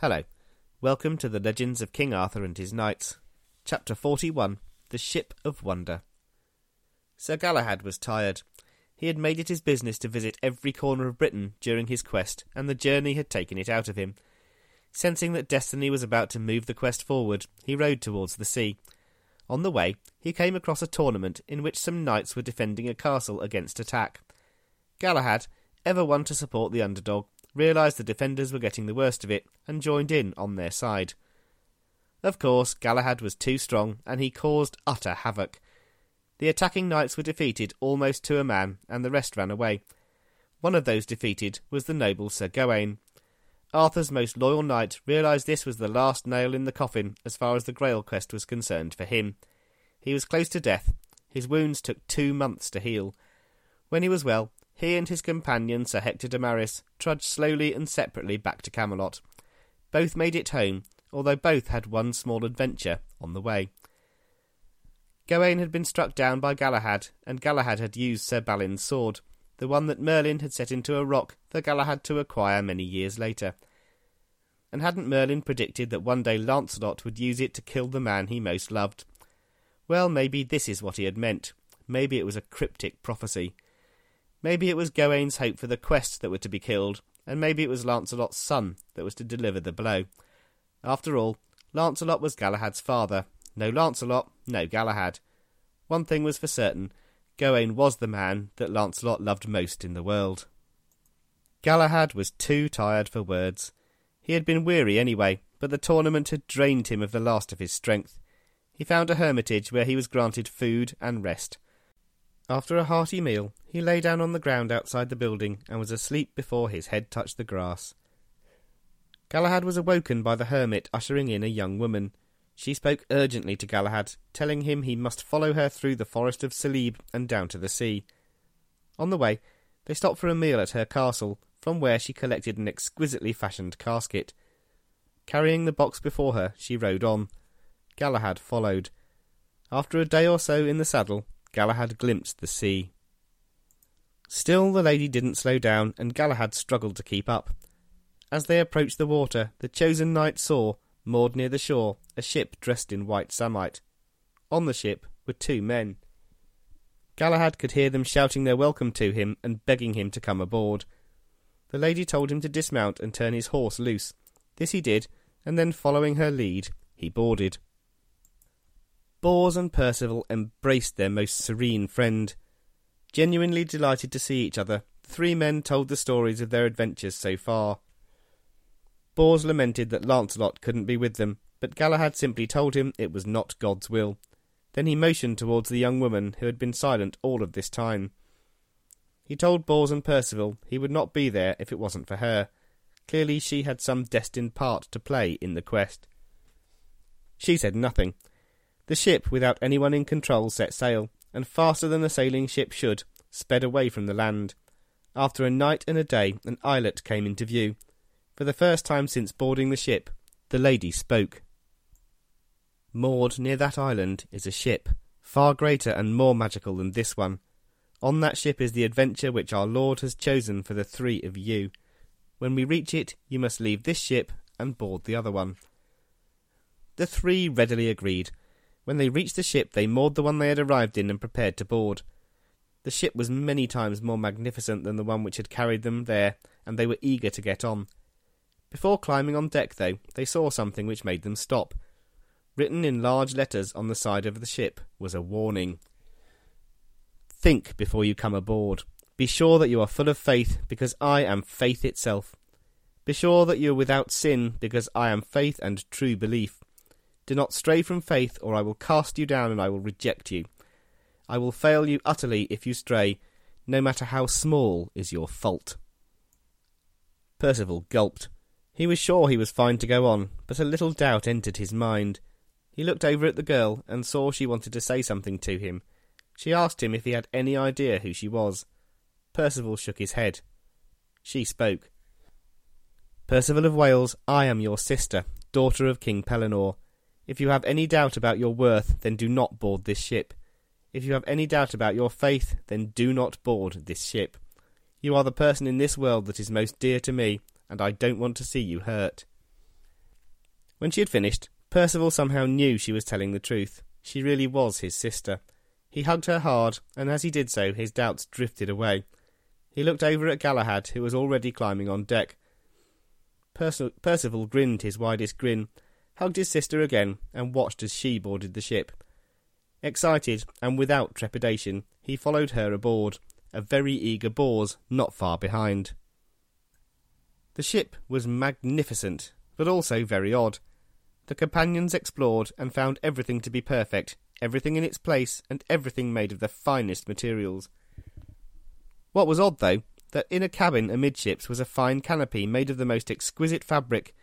Hello. Welcome to the Legends of King Arthur and His Knights. Chapter 41 The Ship of Wonder. Sir Galahad was tired. He had made it his business to visit every corner of Britain during his quest, and the journey had taken it out of him. Sensing that destiny was about to move the quest forward, he rode towards the sea. On the way, he came across a tournament in which some knights were defending a castle against attack. Galahad, ever one to support the underdog, realised the defenders were getting the worst of it and joined in on their side. Of course, Galahad was too strong and he caused utter havoc. The attacking knights were defeated almost to a man, and the rest ran away. One of those defeated was the noble Sir Gawain. Arthur's most loyal knight realised this was the last nail in the coffin as far as the Grail quest was concerned for him. He was close to death. His wounds took two months to heal. When he was well, he and his companion Sir Hector de Maris trudged slowly and separately back to Camelot. Both made it home, although both had one small adventure on the way. Gawain had been struck down by Galahad, and Galahad had used Sir Balin's sword, the one that Merlin had set into a rock for Galahad to acquire many years later. And hadn't Merlin predicted that one day Lancelot would use it to kill the man he most loved? Well, maybe this is what he had meant. Maybe it was a cryptic prophecy. Maybe it was Gawain's hope for the quest that were to be killed, and maybe it was Lancelot's son that was to deliver the blow. After all, Lancelot was Galahad's father. No Lancelot, no Galahad. One thing was for certain Gawain was the man that Lancelot loved most in the world. Galahad was too tired for words. He had been weary anyway, but the tournament had drained him of the last of his strength. He found a hermitage where he was granted food and rest. After a hearty meal, he lay down on the ground outside the building and was asleep before his head touched the grass. Galahad was awoken by the hermit ushering in a young woman. She spoke urgently to Galahad, telling him he must follow her through the forest of Salib and down to the sea. On the way, they stopped for a meal at her castle, from where she collected an exquisitely fashioned casket. Carrying the box before her, she rode on. Galahad followed. After a day or so in the saddle, Galahad glimpsed the sea. Still the lady didn't slow down, and Galahad struggled to keep up. As they approached the water, the chosen knight saw, moored near the shore, a ship dressed in white samite. On the ship were two men. Galahad could hear them shouting their welcome to him and begging him to come aboard. The lady told him to dismount and turn his horse loose. This he did, and then following her lead, he boarded. Bors and Percival embraced their most serene friend. Genuinely delighted to see each other, the three men told the stories of their adventures so far. Bors lamented that Lancelot couldn't be with them, but Galahad simply told him it was not God's will. Then he motioned towards the young woman who had been silent all of this time. He told Bors and Percival he would not be there if it wasn't for her. Clearly she had some destined part to play in the quest. She said nothing, the ship, without anyone in control, set sail, and faster than a sailing ship should, sped away from the land. After a night and a day, an islet came into view. For the first time since boarding the ship, the lady spoke. Moored near that island is a ship, far greater and more magical than this one. On that ship is the adventure which our Lord has chosen for the three of you. When we reach it, you must leave this ship and board the other one. The three readily agreed, when they reached the ship, they moored the one they had arrived in and prepared to board. The ship was many times more magnificent than the one which had carried them there, and they were eager to get on. Before climbing on deck, though, they saw something which made them stop. Written in large letters on the side of the ship was a warning. Think before you come aboard. Be sure that you are full of faith, because I am faith itself. Be sure that you are without sin, because I am faith and true belief. Do not stray from faith, or I will cast you down and I will reject you. I will fail you utterly if you stray, no matter how small is your fault. Percival gulped. He was sure he was fine to go on, but a little doubt entered his mind. He looked over at the girl and saw she wanted to say something to him. She asked him if he had any idea who she was. Percival shook his head. She spoke. Percival of Wales, I am your sister, daughter of King Pellinore. If you have any doubt about your worth, then do not board this ship. If you have any doubt about your faith, then do not board this ship. You are the person in this world that is most dear to me, and I don't want to see you hurt. When she had finished, Percival somehow knew she was telling the truth. She really was his sister. He hugged her hard, and as he did so, his doubts drifted away. He looked over at Galahad, who was already climbing on deck. Perci- Percival grinned his widest grin, hugged his sister again, and watched as she boarded the ship. Excited and without trepidation, he followed her aboard, a very eager Bors not far behind. The ship was magnificent, but also very odd. The companions explored and found everything to be perfect, everything in its place, and everything made of the finest materials. What was odd, though, that in a cabin amidships was a fine canopy made of the most exquisite fabric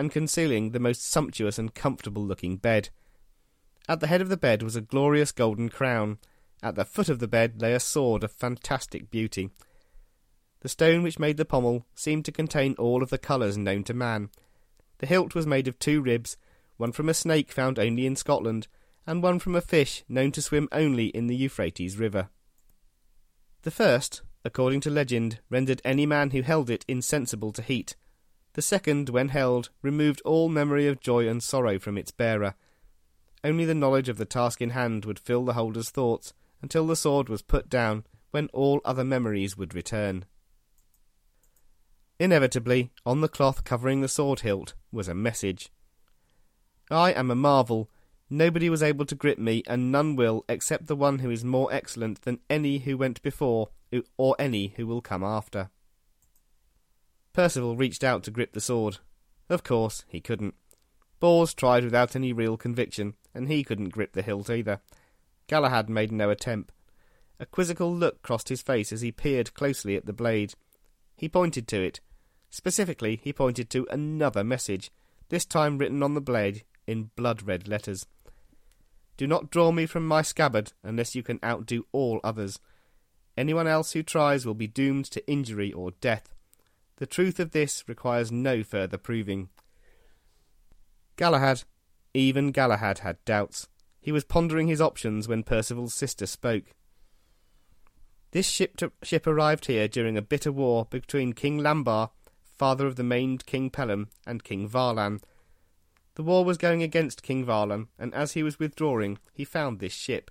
and concealing the most sumptuous and comfortable looking bed. At the head of the bed was a glorious golden crown. At the foot of the bed lay a sword of fantastic beauty. The stone which made the pommel seemed to contain all of the colours known to man. The hilt was made of two ribs, one from a snake found only in Scotland, and one from a fish known to swim only in the Euphrates River. The first, according to legend, rendered any man who held it insensible to heat. The second, when held, removed all memory of joy and sorrow from its bearer. Only the knowledge of the task in hand would fill the holder's thoughts until the sword was put down, when all other memories would return. Inevitably, on the cloth covering the sword hilt was a message. I am a marvel. Nobody was able to grip me, and none will, except the one who is more excellent than any who went before, or any who will come after. Percival reached out to grip the sword. Of course, he couldn't. Bors tried without any real conviction, and he couldn't grip the hilt either. Galahad made no attempt. A quizzical look crossed his face as he peered closely at the blade. He pointed to it. Specifically, he pointed to another message, this time written on the blade in blood red letters. Do not draw me from my scabbard unless you can outdo all others. Anyone else who tries will be doomed to injury or death. The truth of this requires no further proving. Galahad, even Galahad had doubts. He was pondering his options when Percival's sister spoke. This ship, to, ship arrived here during a bitter war between King Lambar, father of the maimed King Pellam, and King Varlan. The war was going against King Varlan, and as he was withdrawing, he found this ship.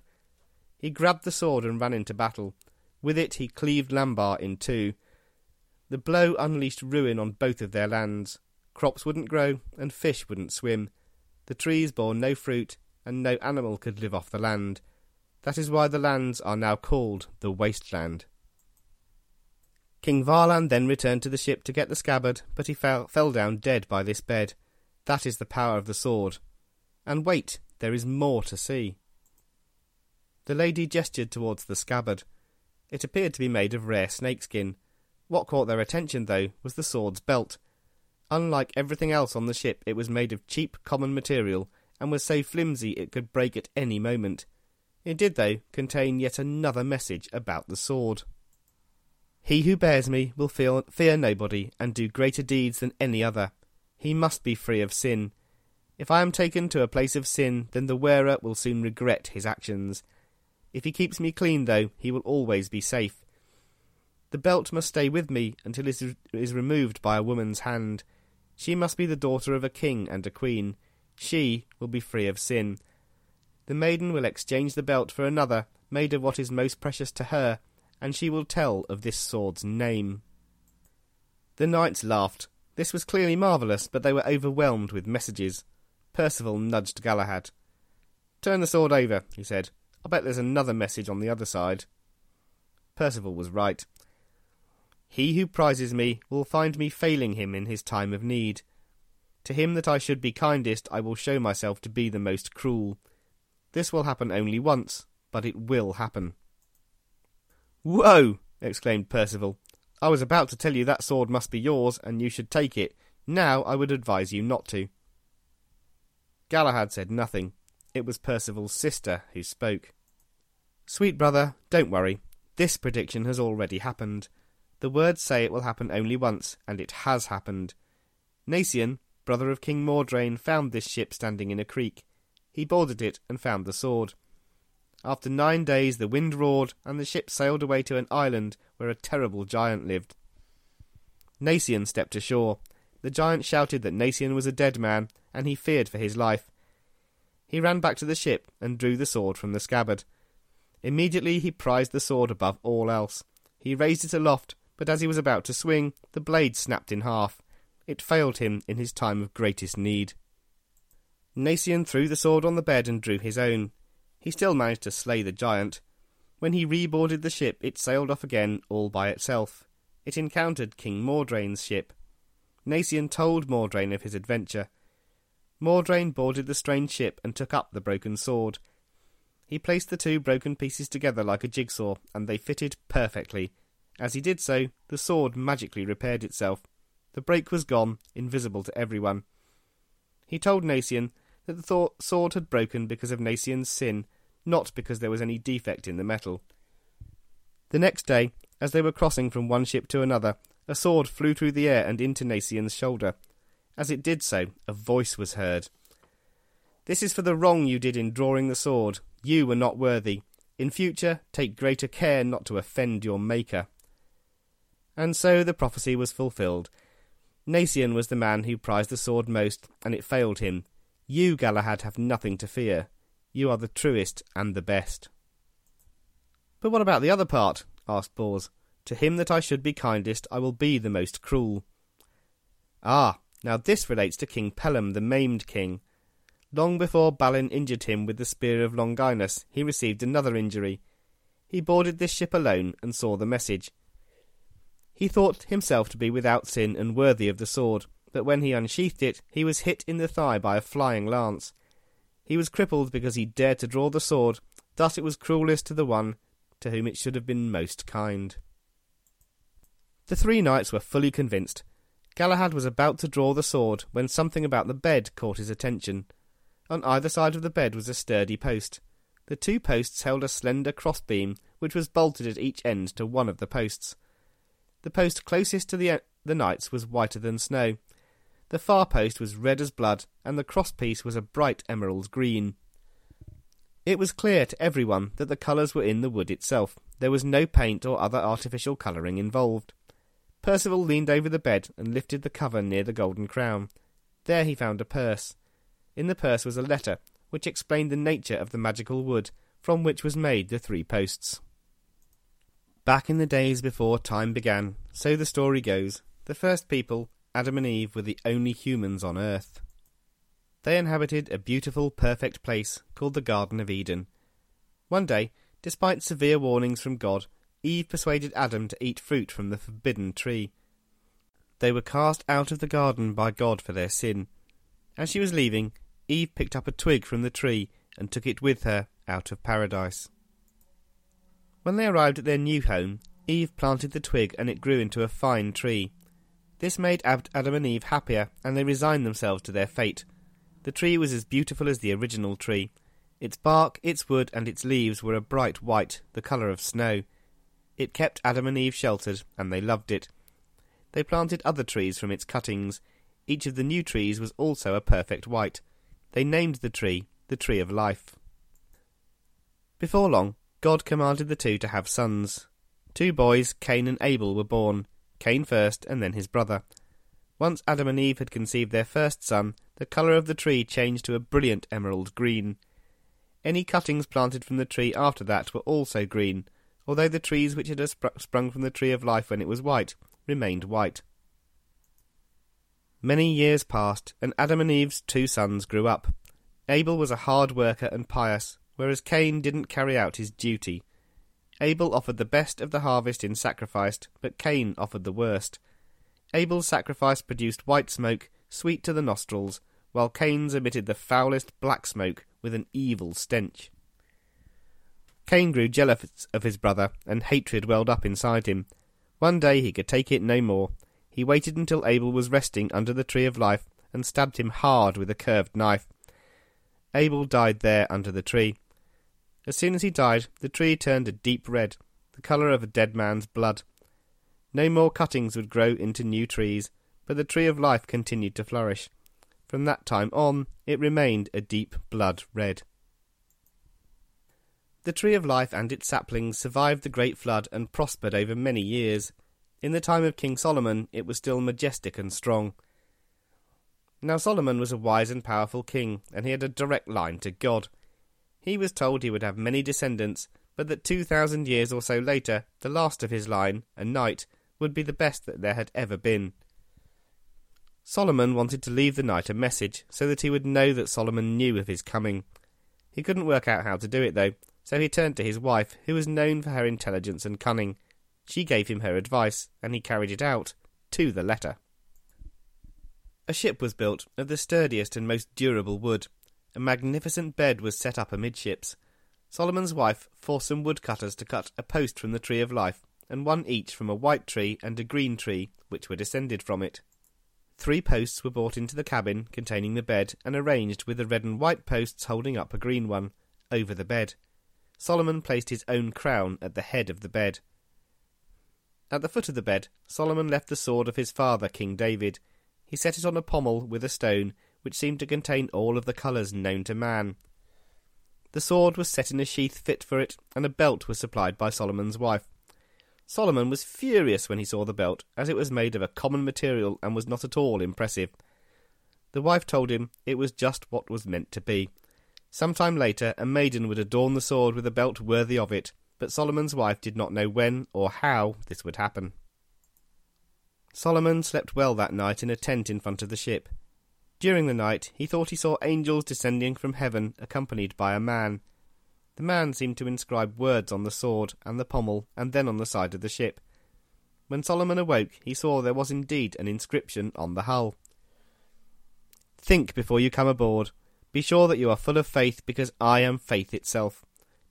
He grabbed the sword and ran into battle. With it he cleaved Lambar in two. The blow unleashed ruin on both of their lands. Crops wouldn't grow, and fish wouldn't swim. The trees bore no fruit, and no animal could live off the land. That is why the lands are now called the Wasteland. King Varlan then returned to the ship to get the scabbard, but he fell, fell down dead by this bed. That is the power of the sword. And wait, there is more to see. The lady gestured towards the scabbard. It appeared to be made of rare snakeskin. What caught their attention, though, was the sword's belt. Unlike everything else on the ship, it was made of cheap, common material, and was so flimsy it could break at any moment. It did, though, contain yet another message about the sword. He who bears me will feel, fear nobody, and do greater deeds than any other. He must be free of sin. If I am taken to a place of sin, then the wearer will soon regret his actions. If he keeps me clean, though, he will always be safe. The belt must stay with me until it is removed by a woman's hand. She must be the daughter of a king and a queen. She will be free of sin. The maiden will exchange the belt for another, made of what is most precious to her, and she will tell of this sword's name. The knights laughed. This was clearly marvellous, but they were overwhelmed with messages. Percival nudged Galahad. Turn the sword over, he said. I bet there's another message on the other side. Percival was right. He who prizes me will find me failing him in his time of need. To him that I should be kindest, I will show myself to be the most cruel. This will happen only once, but it will happen. Whoa! exclaimed Percival. I was about to tell you that sword must be yours, and you should take it. Now I would advise you not to. Galahad said nothing. It was Percival's sister who spoke. Sweet brother, don't worry. This prediction has already happened. The words say it will happen only once, and it has happened. Nacien, brother of King Mordrain, found this ship standing in a creek. He boarded it and found the sword. After nine days the wind roared, and the ship sailed away to an island where a terrible giant lived. Nacien stepped ashore. The giant shouted that Nacien was a dead man, and he feared for his life. He ran back to the ship and drew the sword from the scabbard. Immediately he prized the sword above all else. He raised it aloft, but as he was about to swing, the blade snapped in half. It failed him in his time of greatest need. Nacien threw the sword on the bed and drew his own. He still managed to slay the giant. When he reboarded the ship, it sailed off again all by itself. It encountered King Mordrain's ship. Nacien told Mordrain of his adventure. Mordrain boarded the strange ship and took up the broken sword. He placed the two broken pieces together like a jigsaw, and they fitted perfectly. As he did so, the sword magically repaired itself. The break was gone, invisible to everyone. He told Nacien that the sword had broken because of Nacien's sin, not because there was any defect in the metal. The next day, as they were crossing from one ship to another, a sword flew through the air and into Nacien's shoulder. As it did so, a voice was heard. This is for the wrong you did in drawing the sword. You were not worthy. In future, take greater care not to offend your Maker. And so the prophecy was fulfilled. Nacien was the man who prized the sword most, and it failed him. You, Galahad, have nothing to fear. You are the truest and the best. But what about the other part? asked Bors. To him that I should be kindest, I will be the most cruel. Ah, now this relates to King Pellam, the maimed king. Long before Balin injured him with the spear of Longinus, he received another injury. He boarded this ship alone and saw the message. He thought himself to be without sin and worthy of the sword, but when he unsheathed it, he was hit in the thigh by a flying lance. He was crippled because he dared to draw the sword, thus it was cruelest to the one to whom it should have been most kind. The three knights were fully convinced. Galahad was about to draw the sword when something about the bed caught his attention. On either side of the bed was a sturdy post. The two posts held a slender crossbeam, which was bolted at each end to one of the posts. The post closest to the, the knights was whiter than snow. The far post was red as blood, and the crosspiece was a bright emerald green. It was clear to everyone that the colours were in the wood itself. There was no paint or other artificial colouring involved. Percival leaned over the bed and lifted the cover near the golden crown. There he found a purse. In the purse was a letter, which explained the nature of the magical wood from which was made the three posts. Back in the days before time began, so the story goes, the first people, Adam and Eve, were the only humans on earth. They inhabited a beautiful, perfect place called the Garden of Eden. One day, despite severe warnings from God, Eve persuaded Adam to eat fruit from the forbidden tree. They were cast out of the garden by God for their sin. As she was leaving, Eve picked up a twig from the tree and took it with her out of paradise. When they arrived at their new home, Eve planted the twig and it grew into a fine tree. This made Adam and Eve happier, and they resigned themselves to their fate. The tree was as beautiful as the original tree. Its bark, its wood, and its leaves were a bright white, the colour of snow. It kept Adam and Eve sheltered, and they loved it. They planted other trees from its cuttings. Each of the new trees was also a perfect white. They named the tree the Tree of Life. Before long, God commanded the two to have sons. Two boys, Cain and Abel, were born, Cain first and then his brother. Once Adam and Eve had conceived their first son, the colour of the tree changed to a brilliant emerald green. Any cuttings planted from the tree after that were also green, although the trees which had sprung from the tree of life when it was white remained white. Many years passed, and Adam and Eve's two sons grew up. Abel was a hard worker and pious, whereas Cain didn't carry out his duty. Abel offered the best of the harvest in sacrifice, but Cain offered the worst. Abel's sacrifice produced white smoke, sweet to the nostrils, while Cain's emitted the foulest black smoke with an evil stench. Cain grew jealous of his brother, and hatred welled up inside him. One day he could take it no more. He waited until Abel was resting under the tree of life, and stabbed him hard with a curved knife. Abel died there under the tree. As soon as he died, the tree turned a deep red, the colour of a dead man's blood. No more cuttings would grow into new trees, but the tree of life continued to flourish. From that time on, it remained a deep blood red. The tree of life and its saplings survived the great flood and prospered over many years. In the time of King Solomon, it was still majestic and strong. Now Solomon was a wise and powerful king, and he had a direct line to God. He was told he would have many descendants, but that two thousand years or so later, the last of his line, a knight, would be the best that there had ever been. Solomon wanted to leave the knight a message, so that he would know that Solomon knew of his coming. He couldn't work out how to do it, though, so he turned to his wife, who was known for her intelligence and cunning. She gave him her advice, and he carried it out, to the letter. A ship was built of the sturdiest and most durable wood. A magnificent bed was set up amidships. Solomon's wife forced some woodcutters to cut a post from the tree of life, and one each from a white tree and a green tree, which were descended from it. Three posts were brought into the cabin containing the bed and arranged with the red and white posts holding up a green one, over the bed. Solomon placed his own crown at the head of the bed. At the foot of the bed, Solomon left the sword of his father, King David. He set it on a pommel with a stone, which seemed to contain all of the colours known to man. The sword was set in a sheath fit for it, and a belt was supplied by Solomon's wife. Solomon was furious when he saw the belt, as it was made of a common material and was not at all impressive. The wife told him it was just what was meant to be. Some time later, a maiden would adorn the sword with a belt worthy of it, but Solomon's wife did not know when or how this would happen. Solomon slept well that night in a tent in front of the ship. During the night, he thought he saw angels descending from heaven, accompanied by a man. The man seemed to inscribe words on the sword and the pommel, and then on the side of the ship. When Solomon awoke, he saw there was indeed an inscription on the hull. Think before you come aboard. Be sure that you are full of faith, because I am faith itself.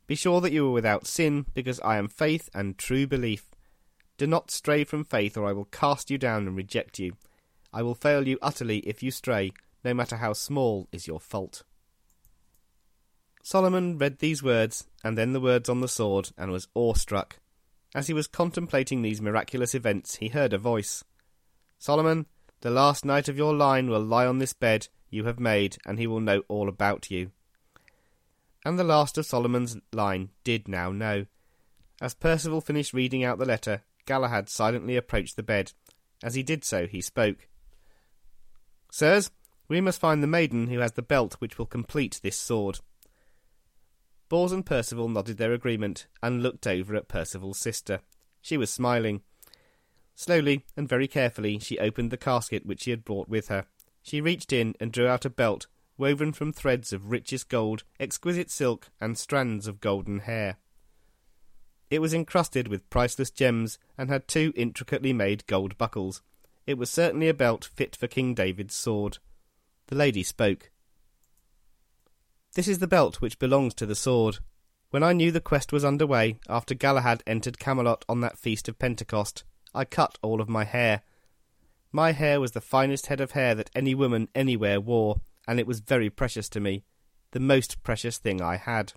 Be sure that you are without sin, because I am faith and true belief. Do not stray from faith, or I will cast you down and reject you. I will fail you utterly if you stray, no matter how small is your fault. Solomon read these words, and then the words on the sword, and was awestruck. As he was contemplating these miraculous events, he heard a voice. Solomon, the last knight of your line will lie on this bed you have made, and he will know all about you and the last of Solomon's line did now know. As Percival finished reading out the letter, Galahad silently approached the bed. As he did so, he spoke. Sirs, we must find the maiden who has the belt which will complete this sword. Bors and Percival nodded their agreement and looked over at Percival's sister. She was smiling. Slowly and very carefully she opened the casket which she had brought with her. She reached in and drew out a belt woven from threads of richest gold, exquisite silk, and strands of golden hair. It was encrusted with priceless gems and had two intricately made gold buckles. It was certainly a belt fit for King David's sword. The lady spoke. This is the belt which belongs to the sword. When I knew the quest was under way, after Galahad entered Camelot on that feast of Pentecost, I cut all of my hair. My hair was the finest head of hair that any woman anywhere wore, and it was very precious to me, the most precious thing I had.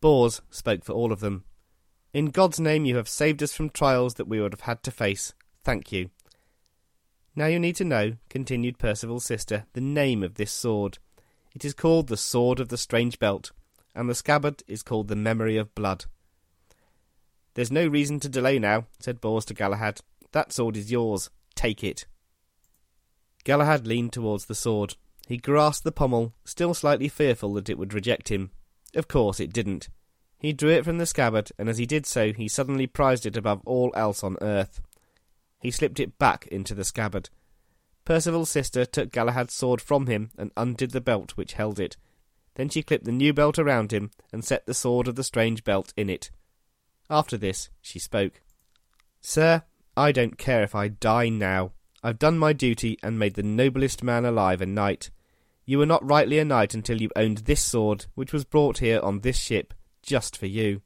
Bors spoke for all of them. In God's name, you have saved us from trials that we would have had to face. Thank you. Now you need to know, continued Percival's sister, the name of this sword. It is called the Sword of the Strange Belt, and the scabbard is called the Memory of Blood. There's no reason to delay now, said Bors to Galahad. That sword is yours. Take it. Galahad leaned towards the sword, he grasped the pommel, still slightly fearful that it would reject him. Of course it didn't. He drew it from the scabbard, and as he did so, he suddenly prized it above all else on earth. He slipped it back into the scabbard. Percival's sister took Galahad's sword from him and undid the belt which held it. Then she clipped the new belt around him and set the sword of the strange belt in it. After this, she spoke. Sir, I don't care if I die now. I've done my duty and made the noblest man alive a knight. You were not rightly a knight until you owned this sword, which was brought here on this ship, just for you.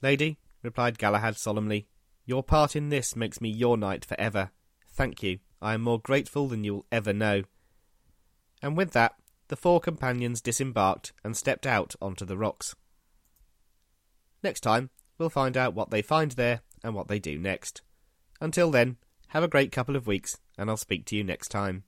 Lady, replied Galahad solemnly, your part in this makes me your knight for ever. Thank you. I am more grateful than you will ever know. And with that, the four companions disembarked and stepped out onto the rocks. Next time, we'll find out what they find there and what they do next. Until then, have a great couple of weeks, and I'll speak to you next time.